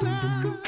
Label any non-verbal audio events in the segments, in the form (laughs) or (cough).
You're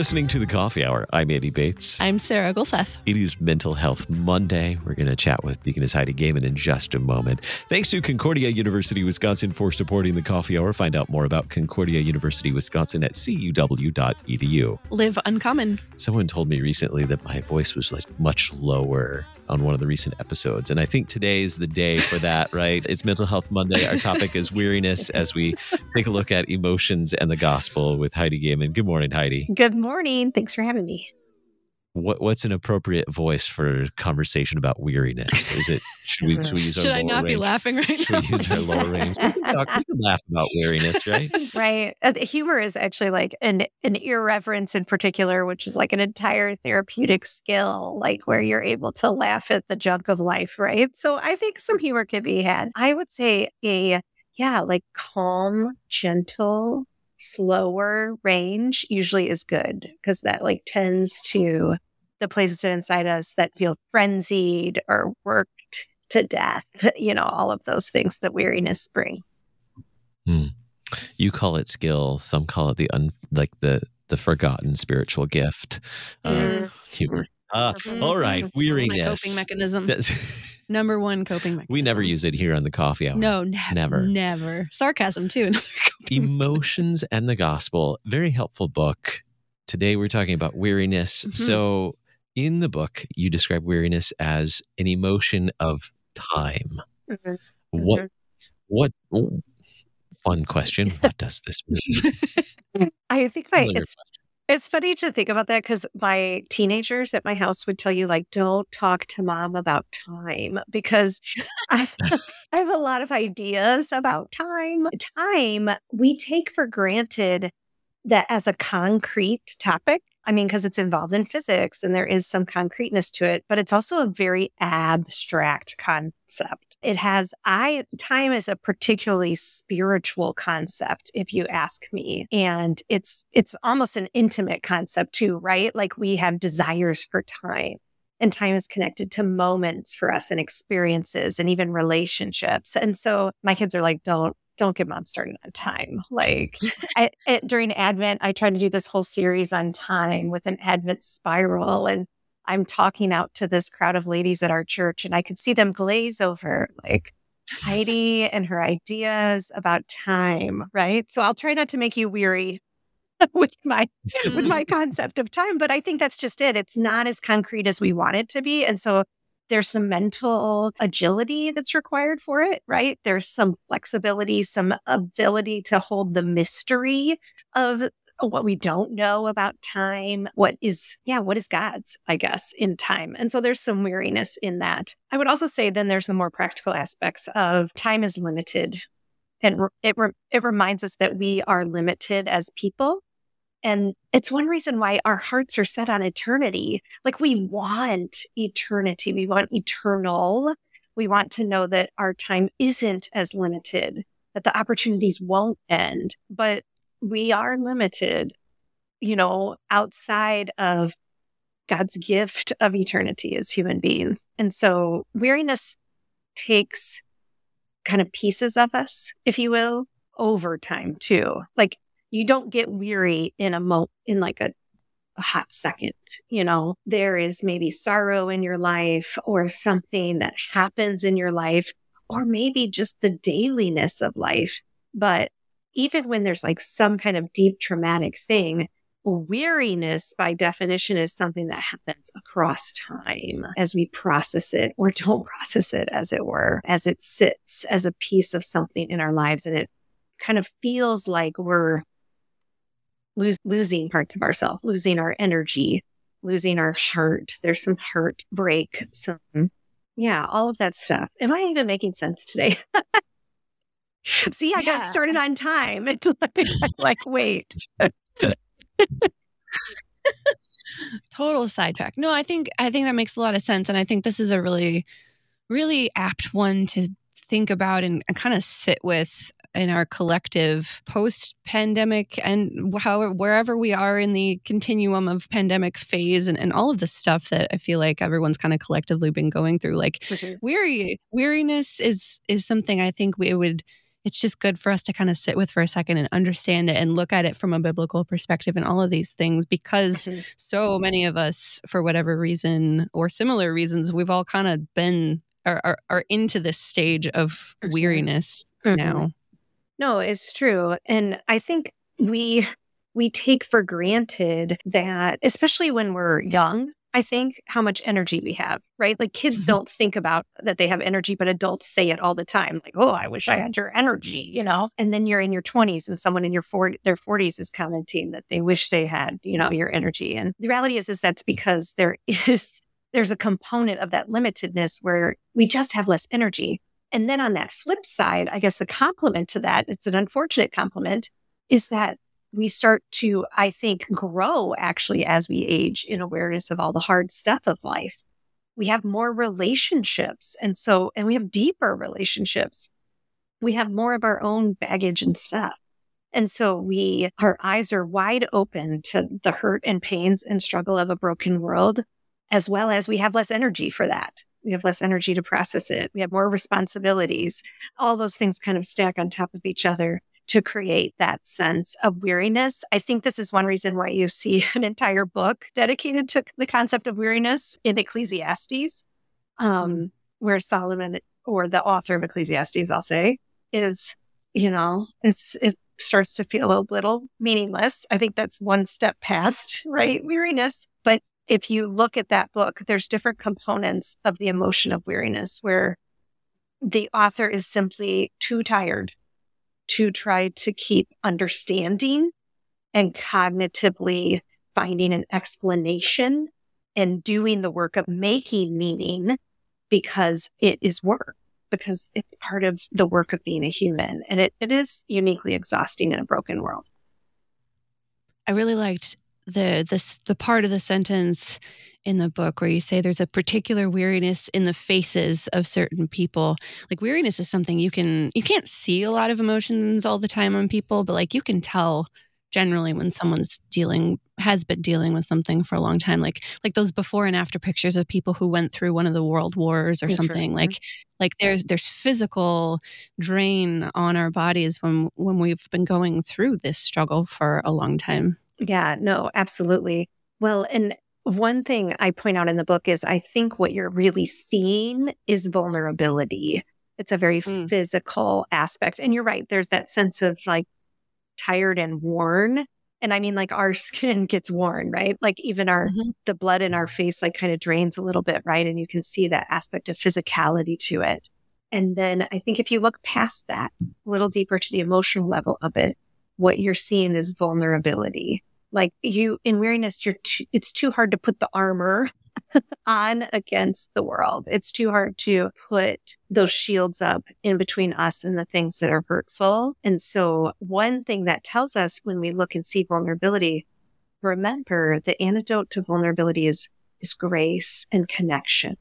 listening to the Coffee Hour. I'm Andy Bates. I'm Sarah Gulseth. It is Mental Health Monday. We're going to chat with Deaconess Heidi Goehmann in just a moment. Thanks to Concordia University Wisconsin for supporting the Coffee Hour. Find out more about Concordia University Wisconsin at cuw.edu. Live uncommon. Someone told me recently that my voice was like much lower on one of the recent episodes. And I think today is the day for that, (laughs) right? It's Mental Health Monday. Our topic is weariness as we take a look at emotions and the gospel with Heidi Goehmann. Good morning, Heidi. Good morning. Thanks for having me. What, what's an appropriate voice for conversation about weariness? Is it should we, should we use Should our I not be laughing right Should now? we use our lower range? We can, talk, we can laugh about weariness, right? (laughs) Right. Uh, humor is actually like an an irreverence in particular, which is like an entire therapeutic skill, like where you're able to laugh at the junk of life, right? So I think some humor can be had. I would say a yeah, like calm, gentle, slower range usually is good because that like tends to the places inside us that feel frenzied or worked to death, (laughs) you know, all of those things that weariness brings. You call it skill. Some call it the un, like the the forgotten spiritual gift. Um, Mm. humor. Uh, Mhm. all right, weariness. coping mechanism. That's- (laughs) Number one coping mechanism. we never use it here on the coffee hour. No, ne- Never. Never. Sarcasm, too. (laughs) Emotions and the Gospel, very helpful book. Today we're talking about weariness. Mhm. So, in the book, you describe weariness as an emotion of time. Mhm. What? What? oh, fun question. What does this mean? (laughs) I think my it's it's funny to think about that because my teenagers at my house would tell you like don't talk to mom about time because I, (laughs) I have a lot of ideas about time. Time we take for granted that as a concrete topic. I mean, because it's involved in physics and there is some concreteness to it, but it's also a very abstract concept. It has, I, time is a particularly spiritual concept, if you ask me. And it's, it's almost an intimate concept too, right? Like we have desires for time. And time is connected to moments for us and experiences and even relationships. And so my kids are like, don't, don't get mom started on time. Like (laughs) I, it, during Advent, I tried to do this whole series on time with an Advent spiral. And I'm talking out to this crowd of ladies at our church, and I could see them glaze over like Heidi and her ideas about time, right? So I'll try not to make you weary (laughs) with my with my (laughs) concept of time, but I think that's just it. It's not as concrete as we want it to be. And so there's some mental agility that's required for it, right? There's some flexibility, some ability to hold the mystery of what we don't know about time, what is, yeah, what is God's, I guess, in time. And so there's some weariness in that. I would also say then there's the more practical aspects of time is limited. And it, it reminds us that we are limited as people. And it's one reason why our hearts are set on eternity. Like we want eternity. We want eternal. We want to know that our time isn't as limited, that the opportunities won't end, but we are limited, you know, outside of God's gift of eternity as human beings. And so weariness takes kind of pieces of us, if you will, over time too. Like you don't get weary in a mo in like a, a hot second, you know. There is maybe sorrow in your life or something that happens in your life, or maybe just the dailiness of life. But even when there's like some kind of deep traumatic thing, weariness by definition is something that happens across time as we process it or don't (laughs) process it, as it were, as it sits as a piece of something in our lives. And it kind of feels like we're lose, losing parts of ourselves, losing our energy, losing our heart. There's some heartbreak, some, mm-hmm. yeah, all of that stuff. Am I even making sense today? (laughs) (laughs) See, I got started on time. (laughs) And like, like, wait. (laughs) total sidetrack. No, I think I think that makes a lot of sense, and I think this is a really, really apt one to think about and, and kind of sit with in our collective post pandemic and how wherever we are in the continuum of pandemic phase and, and all of the stuff that I feel like everyone's kind of collectively been going through. Like sure. weary weariness is is something I think we would it's just good for us to kind of sit with for a second and understand it and look at it from a biblical perspective and all of these things because mm-hmm. so many of us for whatever reason or similar reasons we've all kind of been are, are, are into this stage of for weariness sure. mm-hmm. now no it's true and i think we we take for granted that especially when we're young I think, how much energy we have, right? Like kids mm-hmm. don't think about that they have energy, but adults say it all the time. Like, oh, I wish I had your energy, you know? And then you're in your 20s and someone in your 40, their 40s is commenting that they wish they had, you know, your energy. And the reality is, is that's because there (laughs) is, there's a component of that limitedness where we just have less energy. And then on that flip side, I guess the compliment to that, it's an unfortunate compliment, is that we start to, I think, grow actually as we age in awareness of all the hard stuff of life. We have more relationships. And so, and we have deeper relationships. We have more of our own baggage and stuff. And so we, our eyes are wide open to the hurt and pains and struggle of a broken world, as well as we have less energy for that. We have less energy to process it. We have more responsibilities. All those things kind of stack on top of each other to create that sense of weariness. I think this is one reason why you see (laughs) an entire book dedicated to the concept of weariness in Ecclesiastes, um, mm-hmm. where Solomon, or the author of Ecclesiastes, I'll say, is, you know, it starts to feel a little meaningless. I think that's one step past, (laughs) right? Weariness. But if you look at that book, there's different components of the emotion of weariness where the author is simply too tired to try to keep understanding and cognitively finding an explanation and doing the work of making meaning because it is work, because it's part of the work of being a human. And it, it is uniquely exhausting in a broken world. I really liked the this the part of the sentence in the book where you say there's a particular weariness in the faces of certain people like weariness is something you can you can't see a lot of emotions all the time on people but like you can tell generally when someone's dealing has been dealing with something for a long time like like those before and after pictures of people who went through one of the world wars or That's something right. like like there's there's physical drain on our bodies when when we've been going through this struggle for a long time yeah no absolutely well and one thing I point out in the book is I think what you're really seeing is vulnerability. It's a very mm. physical aspect. And you're right. There's that sense of like tired and worn. And I mean, like our (laughs) skin gets worn, right? Like even our, mm-hmm. the blood in our face, like kind of drains a little bit, right? And you can see that aspect of physicality to it. And then I think if you look past that, a little deeper to the emotional level of it, what you're seeing is vulnerability. Like you in weariness, you're too, it's too hard to put the armor (laughs) on against the world. It's too hard to put those shields up in between us and the things that are hurtful. And so one thing that tells us when we look and see vulnerability, remember the antidote to vulnerability is, is grace and connection.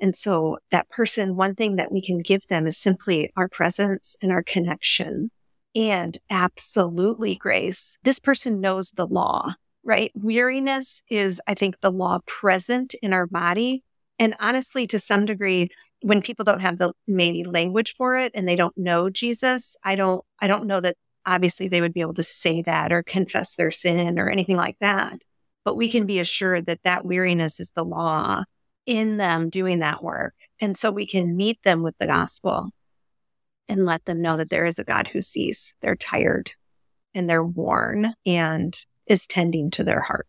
And so that person, one thing that we can give them is simply our presence and our connection and absolutely grace. This person knows the law, right? Weariness is, I think, the law present in our body. And honestly, to some degree, when people don't have the maybe language for it and they don't know Jesus, I don't, I don't know that obviously they would be able to say that or confess their sin or anything like that. But we can be assured that that weariness is the law in them doing that work. And so we can meet them with the gospel and let them know that there is a God who sees. They're tired and they're worn and is tending to their heart.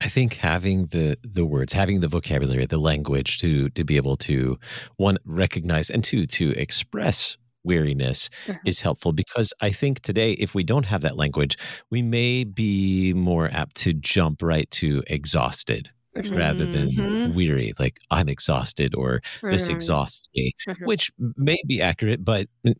I think having the the words, having the vocabulary, the language to to be able to one recognize and two to express weariness mm-hmm. is helpful because I think today if we don't have that language, we may be more apt to jump right to exhausted mm-hmm. rather than mm-hmm. weary, like I'm exhausted or this exhausts me, mm-hmm. which may be accurate, but it,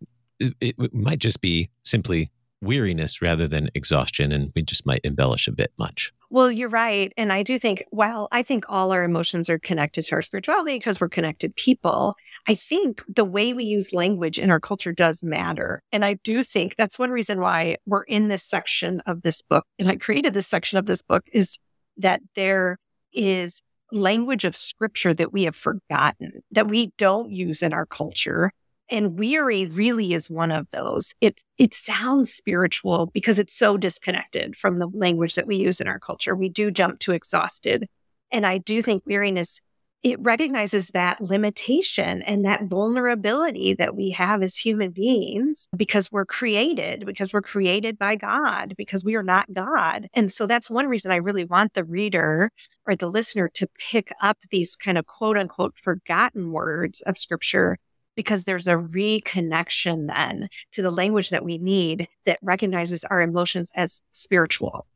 it might just be simply weariness rather than exhaustion. And we just might embellish a bit much. Well, you're right. And I do think, well, I think all our emotions are connected to our spirituality because we're connected people. I think the way we use language in our culture does matter. And I do think that's one reason why we're in this section of this book. And I created this section of this book is that there is language of scripture that we have forgotten, that we don't use in our culture and weary really is one of those. It, it sounds spiritual because it's so disconnected from the language that we use in our culture. We do jump to exhausted. And I do think weariness, it recognizes that limitation and that vulnerability that we have as human beings because we're created, because we're created by God, because we are not God. And so that's one reason I really want the reader or the listener to pick up these kind of quote unquote forgotten words of scripture because there's a reconnection then to the language that we need that recognizes our emotions as spiritual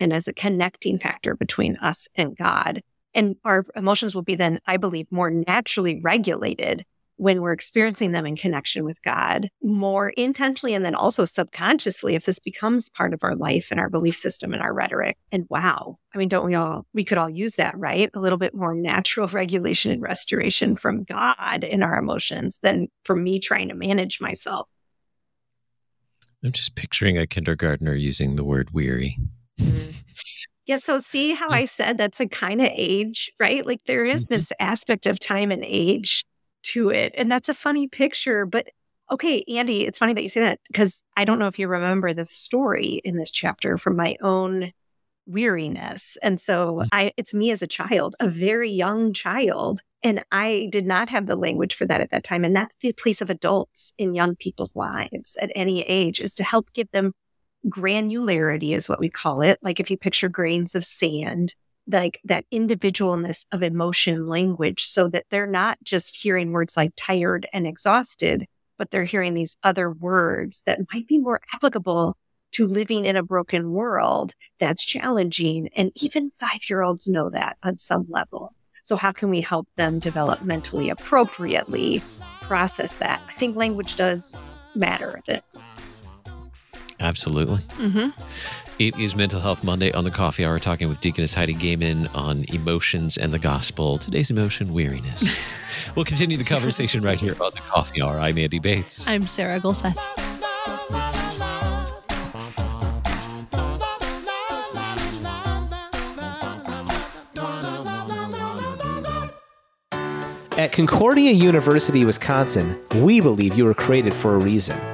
and as a connecting factor between us and God. And our emotions will be then, I believe, more naturally regulated when we're experiencing them in connection with God more intentionally and then also subconsciously if this becomes part of our life and our belief system and our rhetoric. And wow, I mean, don't we all, we could all use that, right? A little bit more natural (laughs) regulation and restoration from God in our emotions than for me trying to manage myself. I'm just picturing a kindergartner using the word weary. Mm. Yeah. So see how I said that's a kind of age, right? Like there is mm-hmm. this aspect of time and age to it. And that's a funny picture. But okay, Andy, it's funny that you say that because I don't know if you remember the story in this chapter from my own weariness. And so mm. I it's me as a child, a very young child, and I did not have the language for that at that time. And that's the place of adults in young people's lives at any age is to help give them granularity is what we call it. Like if you picture grains of sand like that individualness of emotion language so that they're not just hearing words like tired and exhausted, but they're hearing these other words that might be more applicable to living in a broken world that's challenging. And even five year olds know that on some level. So how can we help them developmentally appropriately process that? I think language does matter. That Absolutely. Mm-hmm. It is Mental Health Monday on the Coffee Hour, talking with Deaconess Heidi Goehmann on emotions and the gospel. Today's emotion, weariness. (laughs) we'll continue the conversation right here on the Coffee Hour. I'm Andy Bates. I'm Sarah Gulseth. At Concordia University, Wisconsin, we believe you were created for a reason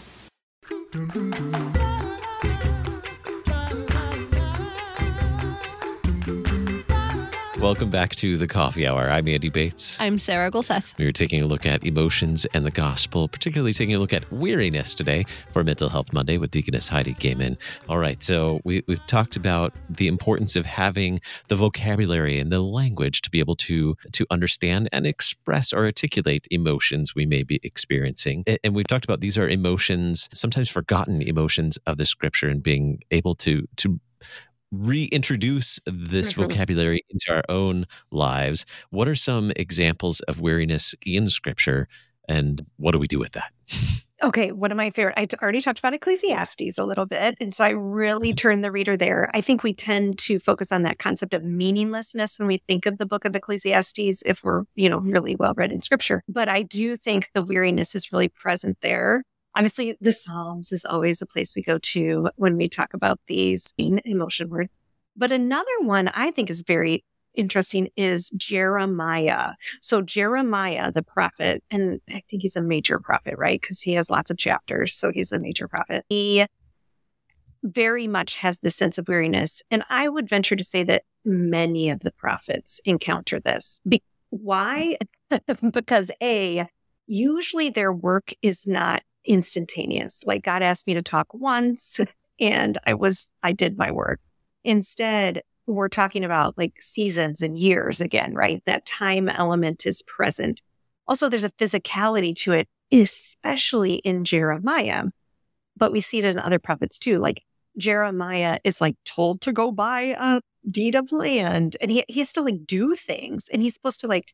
Welcome back to the Coffee Hour. I'm Andy Bates. I'm Sarah Gulseth. We're taking a look at emotions and the gospel, particularly taking a look at weariness today for Mental Health Monday with Deaconess Heidi Goehmann. All right, so we, we've talked about the importance of having the vocabulary and the language to be able to to understand and express or articulate emotions we may be experiencing. And we've talked about these are emotions, sometimes forgotten emotions of the scripture, and being able to to reintroduce this mm-hmm. vocabulary into our own lives. What are some examples of weariness in scripture and what do we do with that? Okay, one of my favorite, I already talked about Ecclesiastes a little bit. And so I really mm-hmm. turn the reader there. I think we tend to focus on that concept of meaninglessness when we think of the book of Ecclesiastes, if we're, you know, really well read in scripture. But I do think the weariness is really present there. Obviously, the Psalms is always a place we go to when we talk about these emotion words. But another one I think is very interesting is Jeremiah. So Jeremiah, the prophet, and I think he's a major prophet, right? Because he has lots of chapters. So he's a major prophet. He very much has this sense of weariness. And I would venture to say that many of the prophets encounter this. Be- why? (laughs) because A, usually their work is not instantaneous. Like God asked me to talk once (laughs) and I was, I did my work. Instead, we're talking about like seasons and years again, right? That time element is present. Also, there's a physicality to it, especially in Jeremiah, but we see it in other prophets too. Like Jeremiah is like told to go buy a deed of land and he, he has to like do things and he's supposed to like,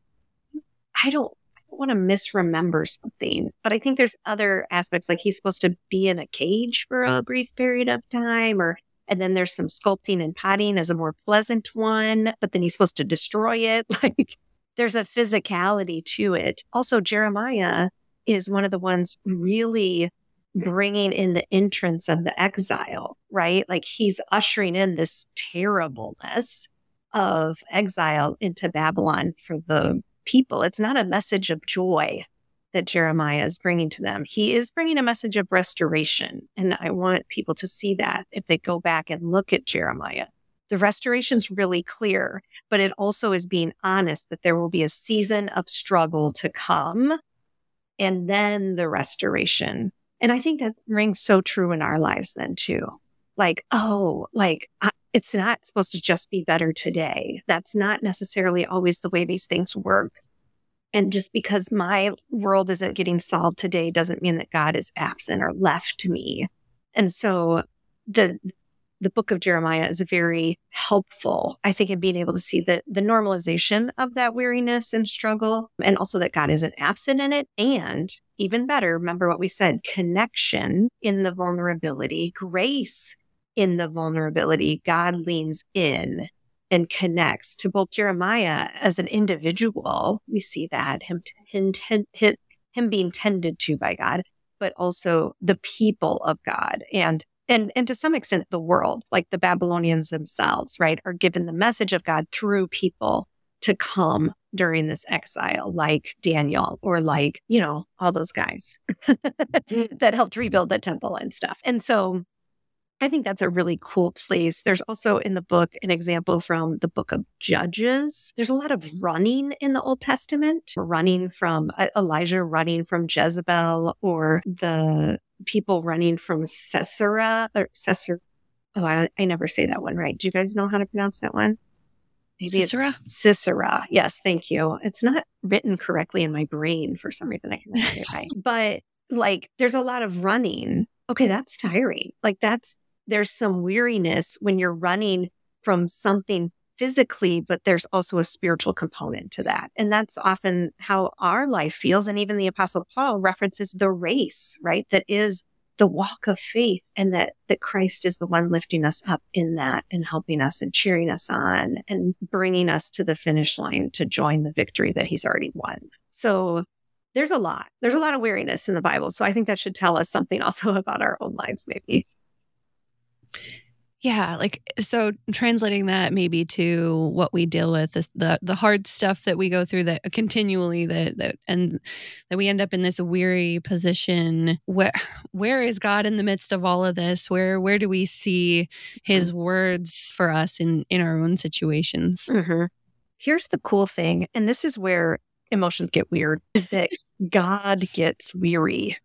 I don't, want to misremember something, but I think there's other aspects like he's supposed to be in a cage for a brief period of time or and then there's some sculpting and potting as a more pleasant one, but then he's supposed to destroy it. (laughs) Like there's a physicality to it. Also, Jeremiah is one of the ones really bringing in the entrance of the exile, right? Like he's ushering in this terribleness of exile into Babylon for the people. It's not a message of joy that Jeremiah is bringing to them. He is bringing a message of restoration. And I want people to see that if they go back and look at Jeremiah. The restoration's really clear, but it also is being honest that there will be a season of struggle to come and then the restoration. And I think that rings so true in our lives then too. Like, oh, like I, it's not supposed to just be better today. That's not necessarily always the way these things work. And just because my world isn't getting solved today doesn't mean that God is absent or left to me. And so the the book of Jeremiah is very helpful, I think, in being able to see the, the normalization of that weariness and struggle, and also that God isn't absent in it. And even better, remember what we said connection in the vulnerability, grace in the vulnerability. God leans in and connects to both Jeremiah as an individual. We see that him, him, him being tended to by God, but also the people of God and and and to some extent the world like the babylonians themselves right are given the message of god through people to come during this exile like daniel or like you know all those guys (laughs) that helped rebuild the temple and stuff and so I think that's a really cool place. There's also in the book an example from the book of Judges. There's a lot of running in the Old Testament, running from uh, Elijah running from Jezebel or the people running from Sisera or Sisera. Oh, I, I never say that one right. Do you guys know how to pronounce that one? Maybe Sisera? it's Sisera. Yes, thank you. It's not written correctly in my brain for some reason. I can't say it right. But like, there's a lot of running. Okay, that's tiring. Like, that's there's some weariness when you're running from something physically, but there's also a spiritual component to that. And that's often how our life feels. And even the apostle Paul references the race, right? That is the walk of faith and that, that Christ is the one lifting us up in that and helping us and cheering us on and bringing us to the finish line to join the victory that he's already won. So there's a lot. There's a lot of weariness in the Bible. So I think that should tell us something also (laughs) about our own lives, maybe. Yeah, like so translating that maybe to what we deal with the the hard stuff that we go through that continually that that and that we end up in this weary position. Where (sighs) where is God in the midst of all of this? Where where do we see his words for us in in our own situations? Mm-hmm. Here's the cool thing and this is where emotions get weird is that God gets weary.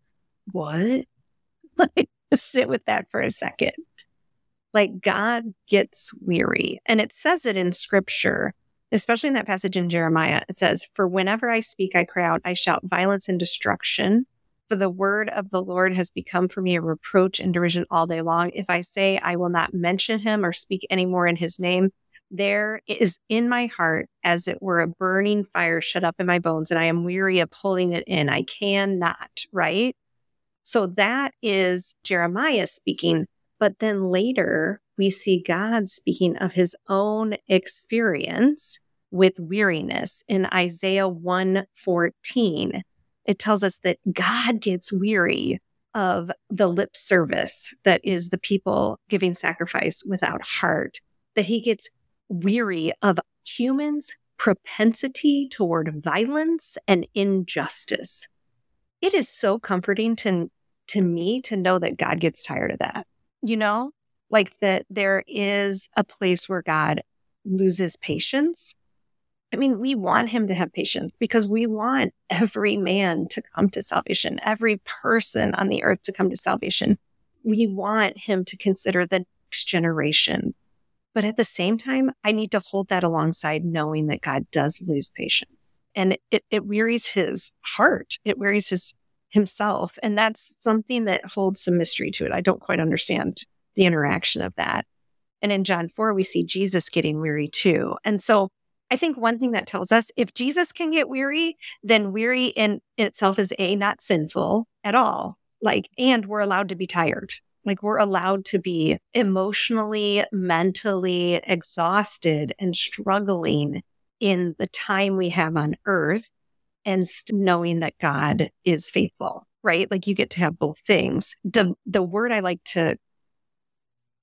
What? (laughs) Like sit with that for a second like God gets weary. And it says it in scripture, especially in that passage in Jeremiah. It says, For whenever I speak, I cry out, I shout violence and destruction. For the word of the Lord has become for me a reproach and derision all day long. If I say I will not mention him or speak any more in his name, there is in my heart as it were a burning fire shut up in my bones, and I am weary of pulling it in. I cannot, right? So that is Jeremiah speaking but then later, we see God speaking of his own experience with weariness in Isaiah 114. It tells us that God gets weary of the lip service that is the people giving sacrifice without heart, that he gets weary of humans' propensity toward violence and injustice. It is so comforting to, to me to know that God gets tired of that you know, like that there is a place where God loses patience. I mean, we want him to have patience because we want every man to come to salvation, every person on the earth to come to salvation. We want him to consider the next generation. But at the same time, I need to hold that alongside knowing that God does lose patience and it, it wearies his heart. It wearies his himself. And that's something that holds some mystery to it. I don't quite understand the interaction of that. And in John 4, we see Jesus getting weary too. And so I think one thing that tells us if Jesus can get weary, then weary in itself is A, not sinful at all. Like, and we're allowed to be tired. Like, we're allowed to be emotionally, mentally exhausted and struggling in the time we have on earth and knowing that God is faithful, right? Like, you get to have both things. The, the word I like to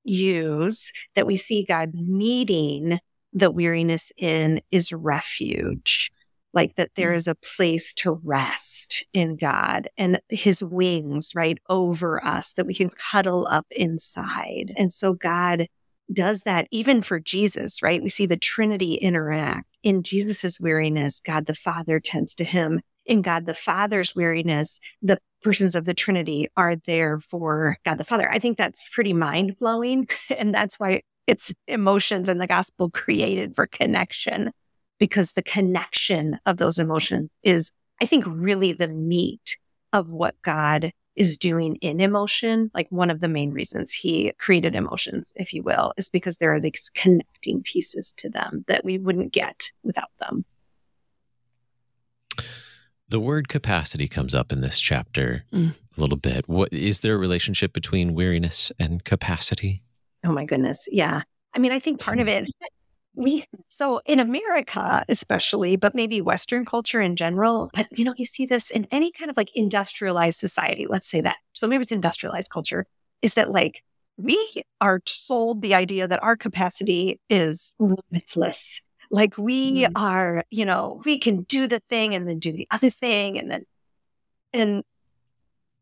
use that we see God meeting the weariness in is refuge. Like that there mm. a place to rest in God and his wings, right, over us that we can cuddle up inside. And so God does that even for Jesus, right? We see the Trinity interact. In Jesus's weariness, God the Father tends to him. In God the Father's weariness, the persons of the Trinity are there for God the Father. I think that's pretty mind blowing. (laughs) And that's why it's emotions in the gospel created for connection because the connection of those emotions is, I think, really the meat of what God is doing in emotion. Like one of the main reasons he created emotions, if you will, is because there are these connecting pieces to them that we wouldn't get without them. The word capacity comes up in this chapter mm. a little bit. What is there a relationship between weariness and capacity? Oh my goodness. Yeah. I mean, I think part of it, we, so in America, especially, but maybe Western culture in general, but you know, you see this in any kind of like industrialized society, let's say that. So maybe it's industrialized culture, is that like we are sold the idea that our capacity is limitless. Like we mm. are, you know, we can do the thing and then do the other thing and then, and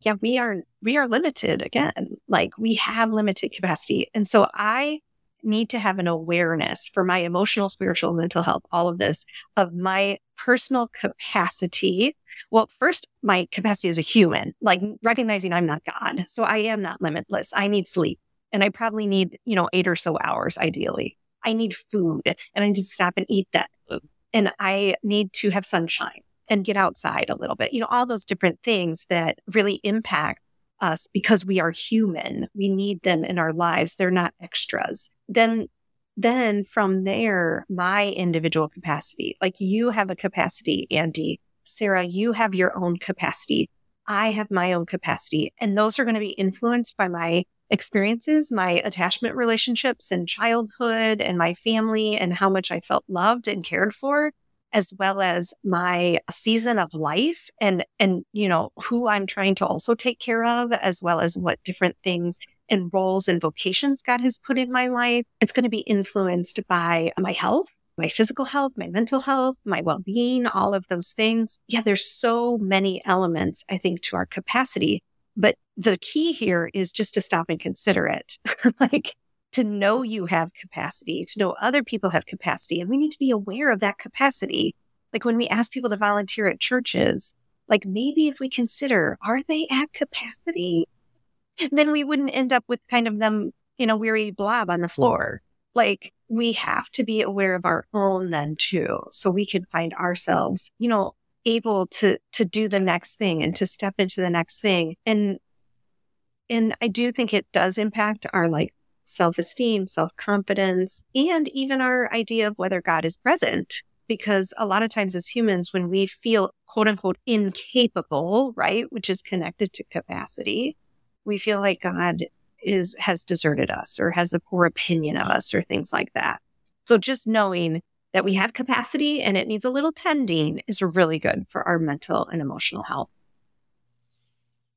yeah, we are, we are limited again. Like we have limited capacity. And so I need to have an awareness for my emotional, spiritual, mental health, all of this of my personal capacity. Well, first, my capacity as a human, like recognizing I'm not God. So I am not limitless. I need sleep and I probably need, you know, eight or so hours ideally. I need food and I need to stop and eat that food. And I need to have sunshine and get outside a little bit. You know, all those different things that really impact us because we are human. We need them in our lives. They're not extras. Then, then from there, my individual capacity, like you have a capacity, Andy, Sarah, you have your own capacity. I have my own capacity. And those are going to be influenced by my experiences, my attachment relationships in childhood and my family and how much I felt loved and cared for as well as my season of life and, and, you know, who I'm trying to also take care of, as well as what different things and roles and vocations God has put in my life. It's going to be influenced by my health, my physical health, my mental health, my well-being, all of those things. Yeah, there's so many elements, I think, to our capacity. But the key here is just to stop and consider it. (laughs) like to know you have capacity, to know other people have capacity. And we need to be aware of that capacity. Like when we ask people to volunteer at churches, like maybe if we consider, are they at capacity? Then we wouldn't end up with kind of them in a weary blob on the floor. Like we have to be aware of our own then too. So we can find ourselves, you know, able to, to do the next thing and to step into the next thing. And, and I do think it does impact our like self esteem, self confidence, and even our idea of whether God is present. Because a lot of times as humans, when we feel quote unquote incapable, right, which is connected to capacity, we feel like God is, has deserted us or has a poor opinion of us or things like that. So just knowing that we have capacity and it needs a little tending is really good for our mental and emotional health.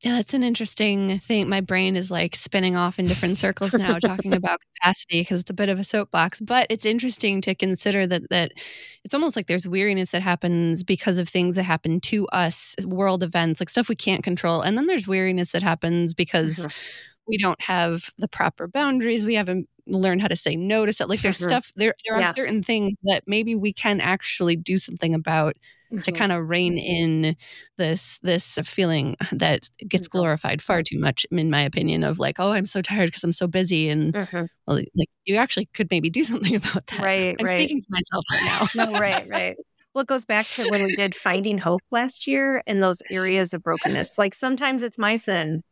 Yeah, that's an interesting thing. My brain is like spinning off in different circles now talking about (laughs) capacity because it's a bit of a soapbox. But it's interesting to consider that that it's almost like there's weariness that happens because of things that happen to us, world events, like stuff we can't control. And then there's weariness that happens because mm-hmm. we don't have the proper boundaries. We haven't learned how to say no to stuff. Like there's mm-hmm. stuff there there are yeah. certain things that maybe we can actually do something about mm-hmm. to kind of rein in this this feeling that gets mm-hmm. glorified far too much in my opinion of like oh i'm so tired because i'm so busy and mm-hmm. well like you actually could maybe do (laughs) something about that right i'm right. speaking to myself right now no right right Well, it goes back to when we did Finding Hope last year and those areas of brokenness. Like sometimes it's my sin,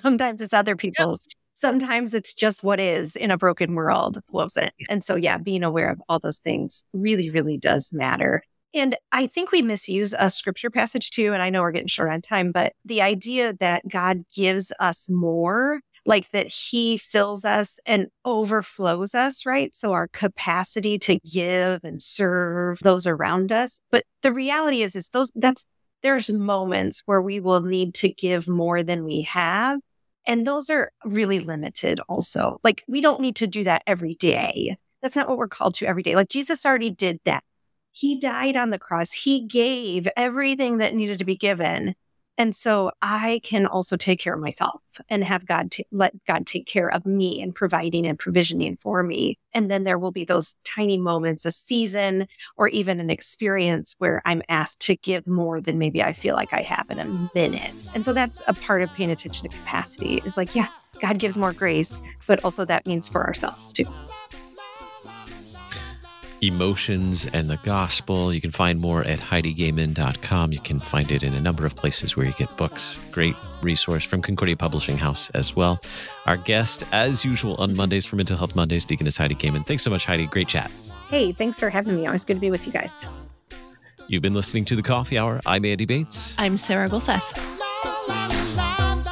sometimes it's other people's. Sometimes it's just what is in a broken world, blows it. And so, yeah, being aware of all those things really, really does matter. And I think we misuse a scripture passage too. And I know we're getting short on time, but the idea that God gives us more, like that he fills us and overflows us, right? So our capacity to give and serve those around us. But the reality is, is those, that's, there's moments where we will need to give more than we have. And those are really limited also. Like we don't need to do that every day. That's not what we're called to every day. Like Jesus already did that. He died on the cross. He gave everything that needed to be given. And so I can also take care of myself and have God t- let God take care of me and providing and provisioning for me. And then there will be those tiny moments, a season or even an experience where I'm asked to give more than maybe I feel like I have in a minute. And so that's a part of paying attention to capacity is like, yeah, God gives more grace, but also that means for ourselves too emotions and the gospel. You can find more at HeidiGoehmann.com. You can find it in a number of places where you get books. Great resource from Concordia Publishing House as well. Our guest, as usual, on Mondays for Mental Health Mondays, Deaconess Heidi Goehmann. Thanks so much, Heidi. Great chat. Hey, thanks for having me. Always good to be with you guys. You've been listening to The Coffee Hour. I'm Andy Bates. I'm Sarah Gulseth.